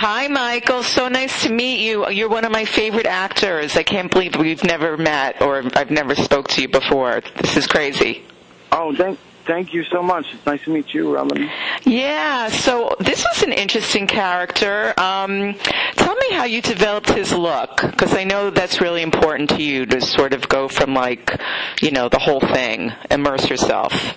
Hi, Michael. So nice to meet you. You're one of my favorite actors. I can't believe we've never met or I've never spoke to you before. This is crazy. Oh, thank thank you so much. It's nice to meet you, Robin. Yeah. So this was an interesting character. Um, tell me how you developed his look, because I know that's really important to you to sort of go from like, you know, the whole thing, immerse yourself.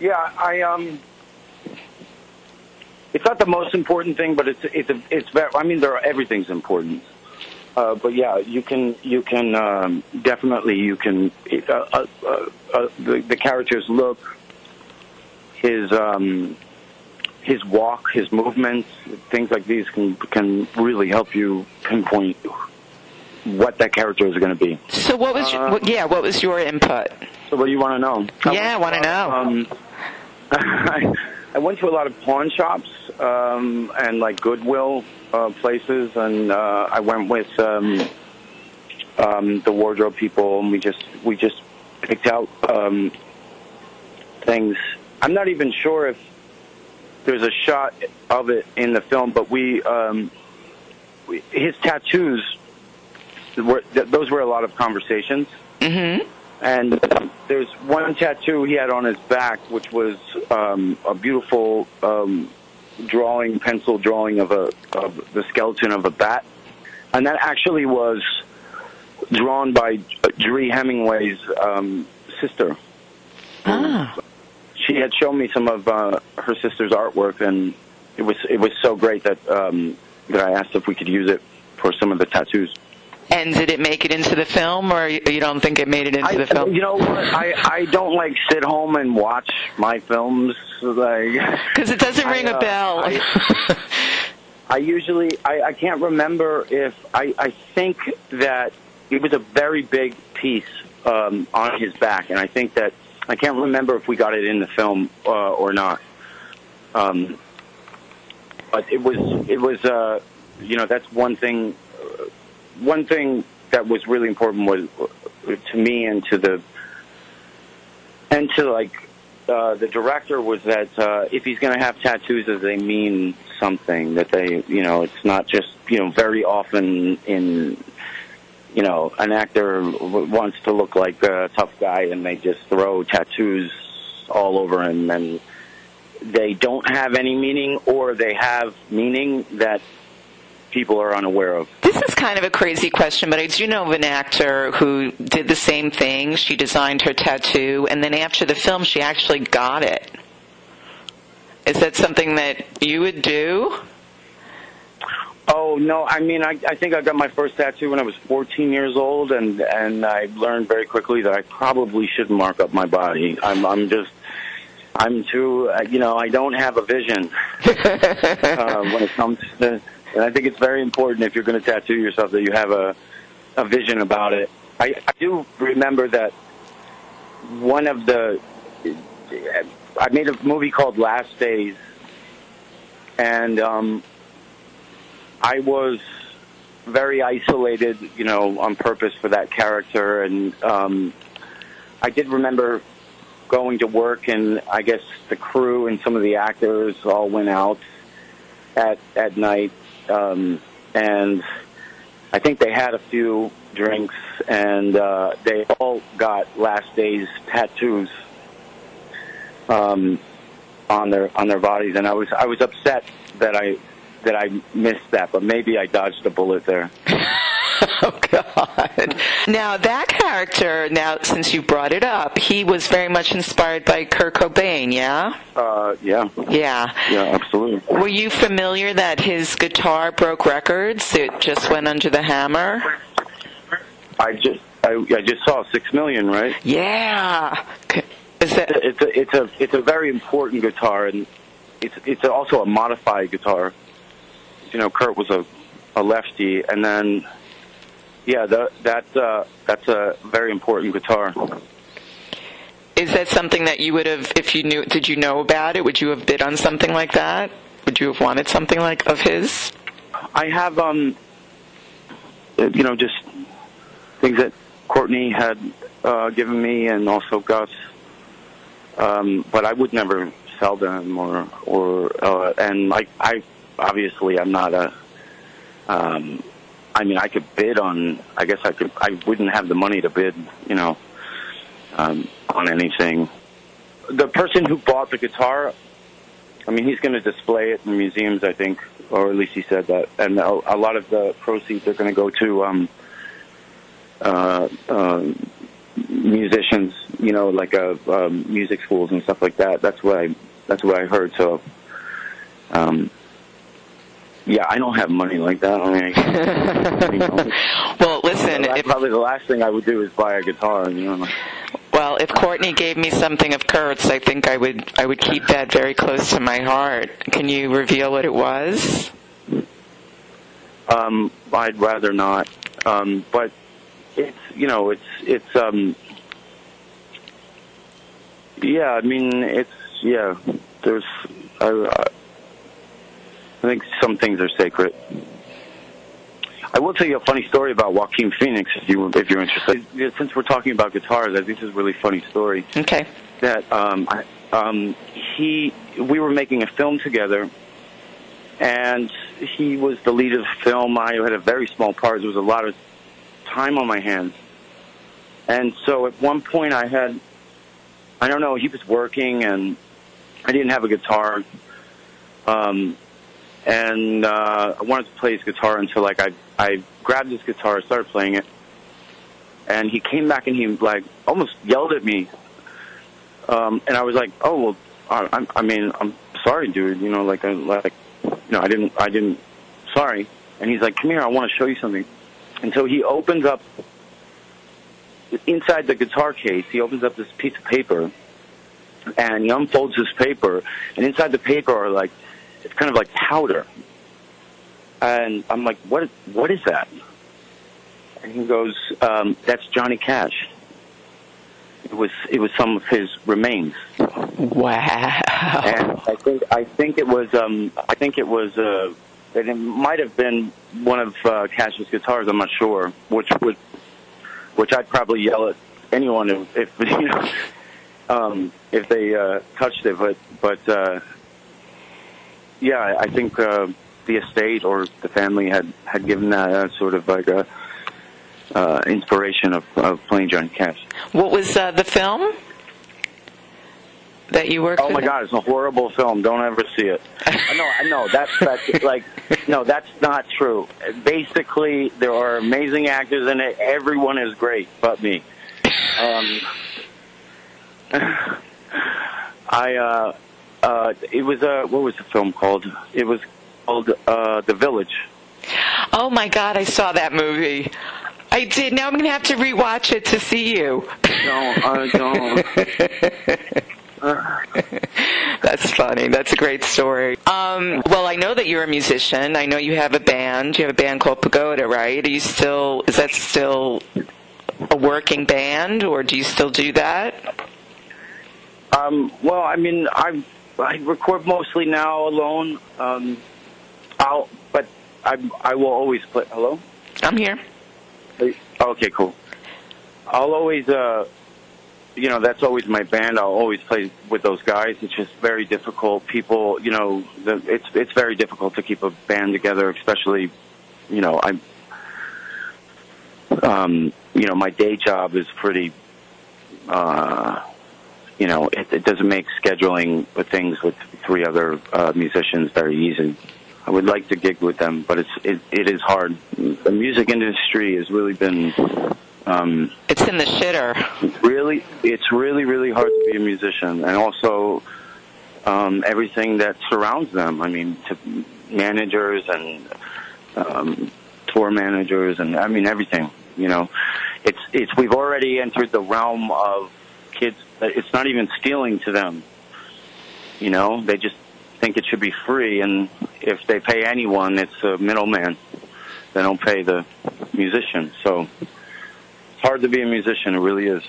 Yeah, I um. It's not the most important thing, but it's it's a, it's very. I mean, there are, everything's important. Uh, but yeah, you can you can um, definitely you can uh, uh, uh, uh, the, the character's look, his um, his walk, his movements, things like these can can really help you pinpoint what that character is going to be. So what was your, Uh, what- yeah? What was your input? So what do you want to know? Yeah, I want to know. Um, I, went to a lot of pawn shops um, and like Goodwill uh, places, and uh, I went with um, um, the wardrobe people, and we just we just picked out um, things. I'm not even sure if there's a shot of it in the film, but we, um, we his tattoos were th- those were a lot of conversations. Mm-hmm. And there's one tattoo he had on his back, which was um, a beautiful um, drawing, pencil drawing of a of the skeleton of a bat, and that actually was drawn by Dree Hemingway's um, sister. Ah. She had shown me some of uh, her sister's artwork, and it was it was so great that um, that I asked if we could use it for some of the tattoos. And did it make it into the film, or you don't think it made it into I, the film? You know what? I I don't like sit home and watch my films like Because it doesn't ring I, a uh, bell. I, I usually I, I can't remember if I I think that it was a very big piece um, on his back, and I think that I can't remember if we got it in the film uh, or not. Um, but it was it was uh, you know that's one thing. One thing that was really important was uh, to me and to the and to like uh, the director was that uh, if he's going to have tattoos, that they mean something. That they, you know, it's not just you know very often in you know an actor wants to look like a tough guy and they just throw tattoos all over him and they don't have any meaning or they have meaning that people are unaware of. This is kind of a crazy question, but I do know of an actor who did the same thing. She designed her tattoo, and then after the film, she actually got it. Is that something that you would do? Oh no! I mean, I, I think I got my first tattoo when I was 14 years old, and and I learned very quickly that I probably shouldn't mark up my body. I'm I'm just I'm too uh, you know I don't have a vision uh, when it comes to, and I think it's very important if you're going to tattoo yourself that you have a a vision about it. I, I do remember that one of the I made a movie called Last Days, and um, I was very isolated, you know, on purpose for that character, and um, I did remember going to work, and I guess the crew and some of the actors all went out at at night, um, and I think they had a few drinks, and uh, they all got last days tattoos um, on their on their bodies, and I was I was upset that I that I missed that, but maybe I dodged a bullet there. oh God! Now that character, now since you brought it up, he was very much inspired by Kurt Cobain. Yeah. Uh, yeah, Yeah. yeah, absolutely. Were you familiar that his guitar broke records? It just went under the hammer. I just I, I just saw six million, right? Yeah. Is that It's a it's a it's a very important guitar, and it's it's also a modified guitar. You know, Kurt was a a lefty, and then yeah, the, that uh, that's a very important guitar. is that something that you would have if you knew? Did you know about it? Would you have bid on something like that? Would you have wanted something like of his? I have um, you know, just things that Courtney had uh, given me, and also Gus. Um, but I would never sell them, or or uh, and like I obviously I'm not a. Um, I mean, I could bid on. I guess I could. I wouldn't have the money to bid, you know, um, on anything. The person who bought the guitar, I mean, he's going to display it in museums, I think, or at least he said that. And a, a lot of the proceeds are going to go to um, uh, uh, musicians, you know, like uh, um, music schools and stuff like that. That's what I. That's what I heard. So, um, yeah, I don't have money like that. I mean, I, you know, well, listen, that's if, probably the last thing I would do is buy a guitar. You know. well, if Courtney gave me something of Kurt's, I think I would I would keep that very close to my heart. Can you reveal what it was? Um, I'd rather not. Um, but it's you know it's it's um yeah I mean it's yeah there's I, I think some things are sacred. I will tell you a funny story about Joaquin Phoenix if you if you're interested. Since we're talking about guitars, I think this is a really funny story. Okay. That um, I, um, he we were making a film together, and he was the lead of the film. I had a very small part. There was a lot of time on my hands, and so at one point I had I don't know he was working and I didn't have a guitar. Um, and uh, I wanted to play his guitar until like I I grabbed his guitar, started playing it, and he came back and he like almost yelled at me, um, and I was like, oh well, I, I mean I'm sorry, dude, you know, like I like you know I didn't I didn't sorry, and he's like, come here, I want to show you something, and so he opens up inside the guitar case, he opens up this piece of paper, and he unfolds this paper, and inside the paper are like kind of like powder. And I'm like, what? What is that? And he goes, um, "That's Johnny Cash." It was it was some of his remains. Wow. And I think I think it was um, I think it was uh, it might have been one of uh, Cash's guitars. I'm not sure. Which would which I'd probably yell at anyone if, if you know um, if they uh, touched it. But but uh, yeah, I think uh, the estate or the family had had given that uh, sort of like a uh, inspiration of, of playing Johnny Cash. What was uh, the film that you worked? Oh my? God, it's a horrible film. Don't ever see it. no, I know that's that's like no, that's not true. Basically, there are amazing actors in it. Everyone is great, but me. Um, I uh, uh, it was uh, what was the film called? It was called uh, The Village. Oh my God, I saw that movie. I did. Now I'm going to have to rewatch it to see you. No, I don't. That's funny. That's a great story. Um, well, I know that you're a musician. I know you have a band. You have a band called Pagoda, right? Are you still? Is that still a working band, or do you still do that? Um, well, I mean, I I record mostly now alone. Um, I'll, but I I will always play. Hello. I'm here. Okay, cool. I'll always, uh, you know, that's always my band. I'll always play with those guys. It's just very difficult. People, you know, the, it's it's very difficult to keep a band together, especially, you know, I'm, um, you know, my day job is pretty, uh, you know, it, it doesn't make scheduling with things with three other uh, musicians very easy. I would like to gig with them, but it's it, it is hard. The music industry has really been um, It's in the shitter. really it's really really hard to be a musician, and also um, everything that surrounds them. I mean, to managers and um, tour managers, and I mean everything. You know, it's it's we've already entered the realm of. It's not even stealing to them. You know, they just think it should be free, and if they pay anyone, it's a middleman. They don't pay the musician. So it's hard to be a musician. It really is.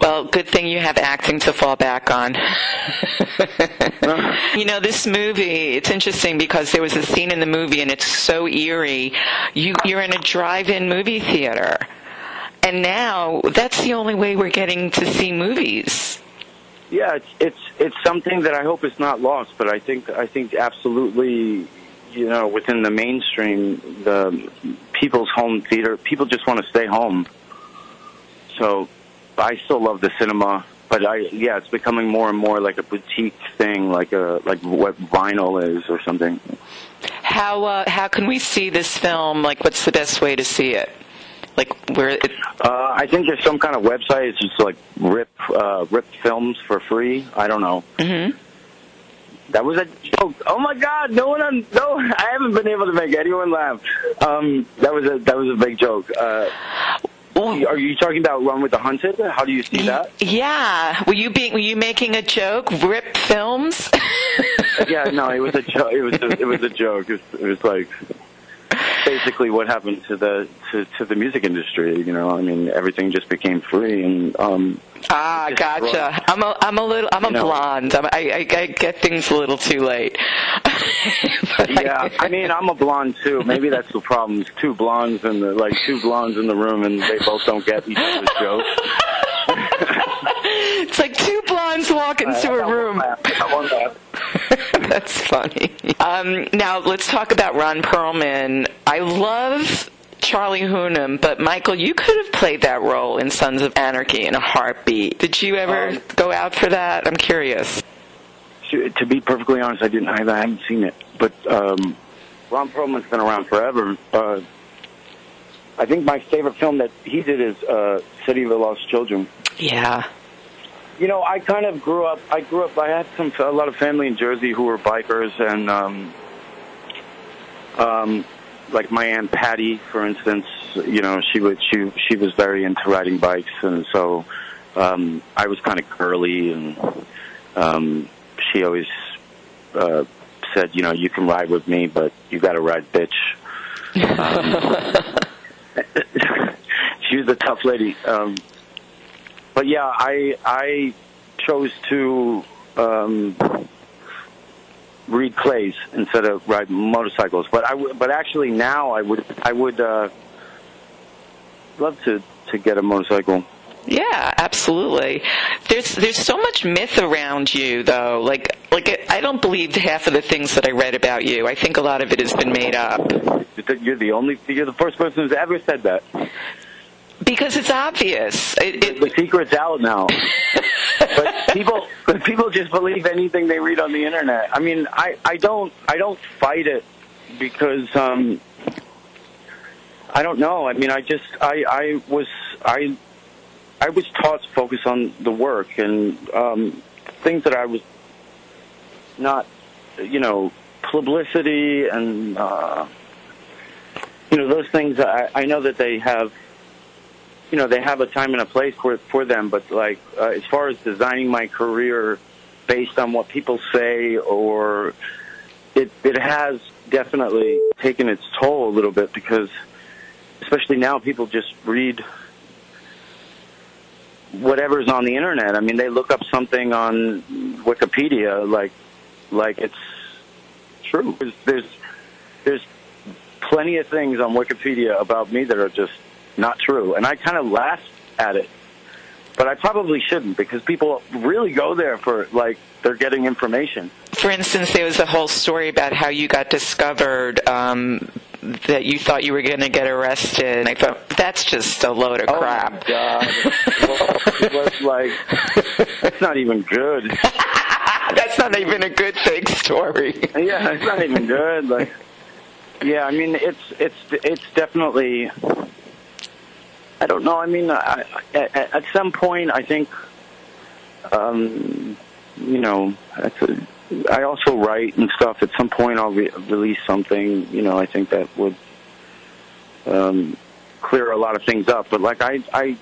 Well, good thing you have acting to fall back on. you know, this movie, it's interesting because there was a scene in the movie and it's so eerie. You, you're in a drive-in movie theater. And now that's the only way we're getting to see movies. Yeah, it's it's it's something that I hope is not lost, but I think I think absolutely you know, within the mainstream, the people's home theater, people just want to stay home. So I still love the cinema, but I yeah, it's becoming more and more like a boutique thing, like a like what vinyl is or something. How uh, how can we see this film? Like, what's the best way to see it? Like, where? It... Uh, I think there's some kind of website. It's just like Rip uh, Rip Films for free. I don't know. Mm-hmm. That was a joke. Oh my God! No one, on, no, I haven't been able to make anyone laugh. Um, that was a that was a big joke. Uh, are you talking about Run with the Hunted? How do you see that? Yeah. Were you being? Were you making a joke? Rip Films. yeah. No, it was a joke. It was a, it was a joke. It was, it was like basically what happened to the to, to the music industry. You know, I mean, everything just became free, and um, ah, gotcha. I'm a I'm a little I'm a know, blonde. I'm, I, I I get things a little too late. yeah, I mean, I'm a blonde too. Maybe that's the problem. Two blondes in the like two blondes in the room, and they both don't get each other's jokes. It's like two blondes walk into a room. That's funny. Um, now let's talk about Ron Perlman. I love Charlie Hunnam, but Michael, you could have played that role in Sons of Anarchy in a heartbeat. Did you ever um, go out for that? I'm curious. To be perfectly honest, I didn't. I haven't seen it, but um, Ron Perlman's been around forever. Uh, I think my favorite film that he did is uh, City of the Lost Children. Yeah. You know, I kind of grew up. I grew up. I had some a lot of family in Jersey who were bikers, and um, um, like my aunt Patty, for instance. You know, she would she she was very into riding bikes, and so um, I was kind of curly, and um, she always uh, said, you know, you can ride with me, but you got to ride bitch. Um, she was a tough lady. Um, but yeah, I I chose to um, read plays instead of ride motorcycles. But I w- but actually now I would I would uh, love to to get a motorcycle. Yeah, absolutely. There's there's so much myth around you though. Like like I don't believe half of the things that I read about you. I think a lot of it has been made up. You're the only you're the first person who's ever said that. Because it's obvious. It, it, the secret's out now. but people, but people just believe anything they read on the internet. I mean, I, I don't, I don't fight it because, um, I don't know. I mean, I just, I, I was, I, I was taught to focus on the work and um, things that I was not, you know, publicity and, uh, you know, those things. I, I know that they have you know they have a time and a place for for them but like uh, as far as designing my career based on what people say or it it has definitely taken its toll a little bit because especially now people just read whatever's on the internet. I mean they look up something on wikipedia like like it's true. There's there's, there's plenty of things on wikipedia about me that are just not true. And I kind of laughed at it. But I probably shouldn't because people really go there for, like, they're getting information. For instance, there was a whole story about how you got discovered um, that you thought you were going to get arrested. And I thought, that's just a load of oh crap. My God. well, it was like, that's not even good. that's not even a good fake story. yeah, it's not even good. Like, yeah, I mean, it's it's it's definitely I don't know. I mean, I, at, at some point, I think, um, you know, a, I also write and stuff. At some point, I'll re- release something. You know, I think that would um, clear a lot of things up. But like, I, I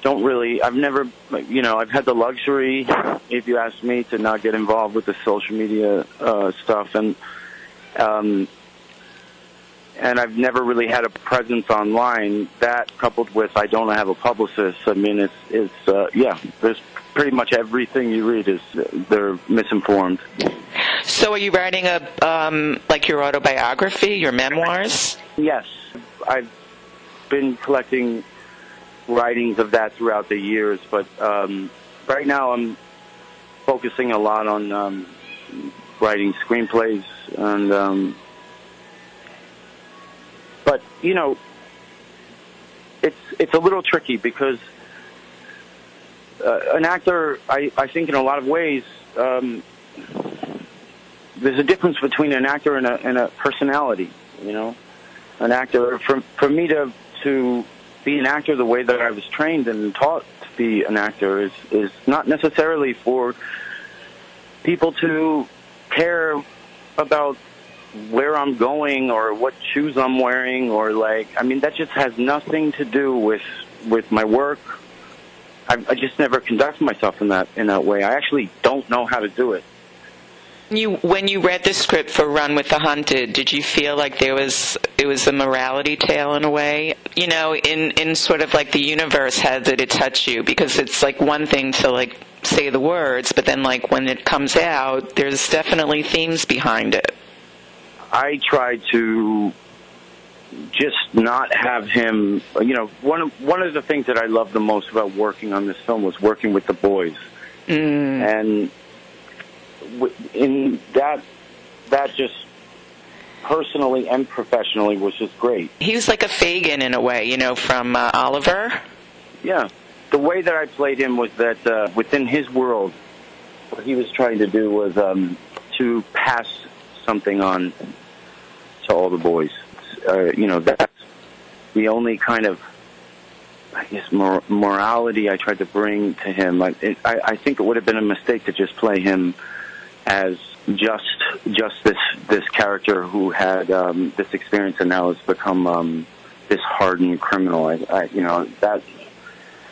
don't really. I've never, you know, I've had the luxury, if you ask me, to not get involved with the social media uh, stuff and. Um, and I've never really had a presence online. That coupled with I don't have a publicist. I mean, it's it's uh, yeah. There's pretty much everything you read is they're misinformed. So, are you writing a um, like your autobiography, your memoirs? Yes, I've been collecting writings of that throughout the years, but um, right now I'm focusing a lot on um, writing screenplays, and um, you know, it's it's a little tricky because uh, an actor, I, I think, in a lot of ways, um, there's a difference between an actor and a, and a personality. You know, an actor for for me to to be an actor the way that I was trained and taught to be an actor is is not necessarily for people to care about where I'm going or what shoes I'm wearing or like I mean that just has nothing to do with with my work. I, I just never conduct myself in that in that way. I actually don't know how to do it. You, when you read the script for Run with the Hunted, did you feel like there was it was a morality tale in a way? You know, in in sort of like the universe, how did it touch you? Because it's like one thing to like say the words, but then like when it comes out, there's definitely themes behind it. I tried to just not have him. You know, one of one of the things that I loved the most about working on this film was working with the boys, mm. and in that that just personally and professionally was just great. He was like a Fagin in a way, you know, from uh, Oliver. Yeah, the way that I played him was that uh, within his world, what he was trying to do was um, to pass something on to all the boys. Uh, you know, that's the only kind of, I guess, mor- morality I tried to bring to him. I, it, I, I think it would have been a mistake to just play him as just just this this character who had um, this experience and now has become um, this hardened criminal. I, I, you know that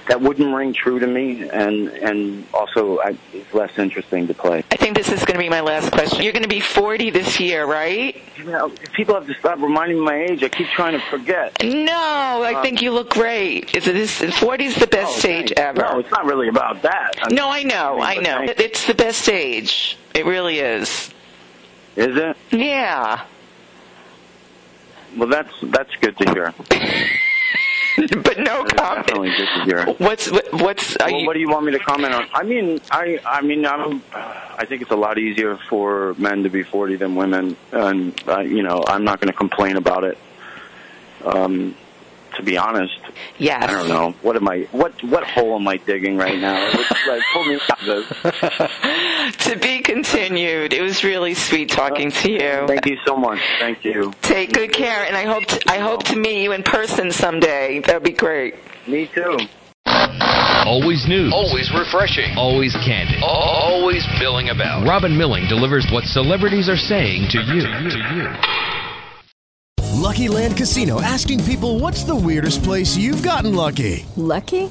that wouldn't ring true to me, and and also I, it's less interesting to play. I think this is going to be my last question. You're going to be 40 this year, right? You know, people have to stop reminding me my age. I keep trying to forget. No, I um, think you look great. Is this 40 is the best oh, age ever? No, it's not really about that. I no, I know, I know. It's the best age. It really is. Is it? Yeah. Well, that's that's good to hear. but no comment. Definitely good to hear. What's what's? Well, you... what do you want me to comment on? I mean, I I mean, I'm. I think it's a lot easier for men to be 40 than women, and uh, you know, I'm not going to complain about it. Um, to be honest. Yes. I don't know. What am I? What what hole am I digging right now? like, pull me out of this. to be continued. It was really sweet talking to you. Thank you so much. Thank you. Take good care, and I hope to, I hope to meet you in person someday. That'd be great. Me too. Always news. Always refreshing. Always candid. Always milling about. Robin Milling delivers what celebrities are saying to you. To you. To you. Lucky Land Casino asking people what's the weirdest place you've gotten lucky? Lucky?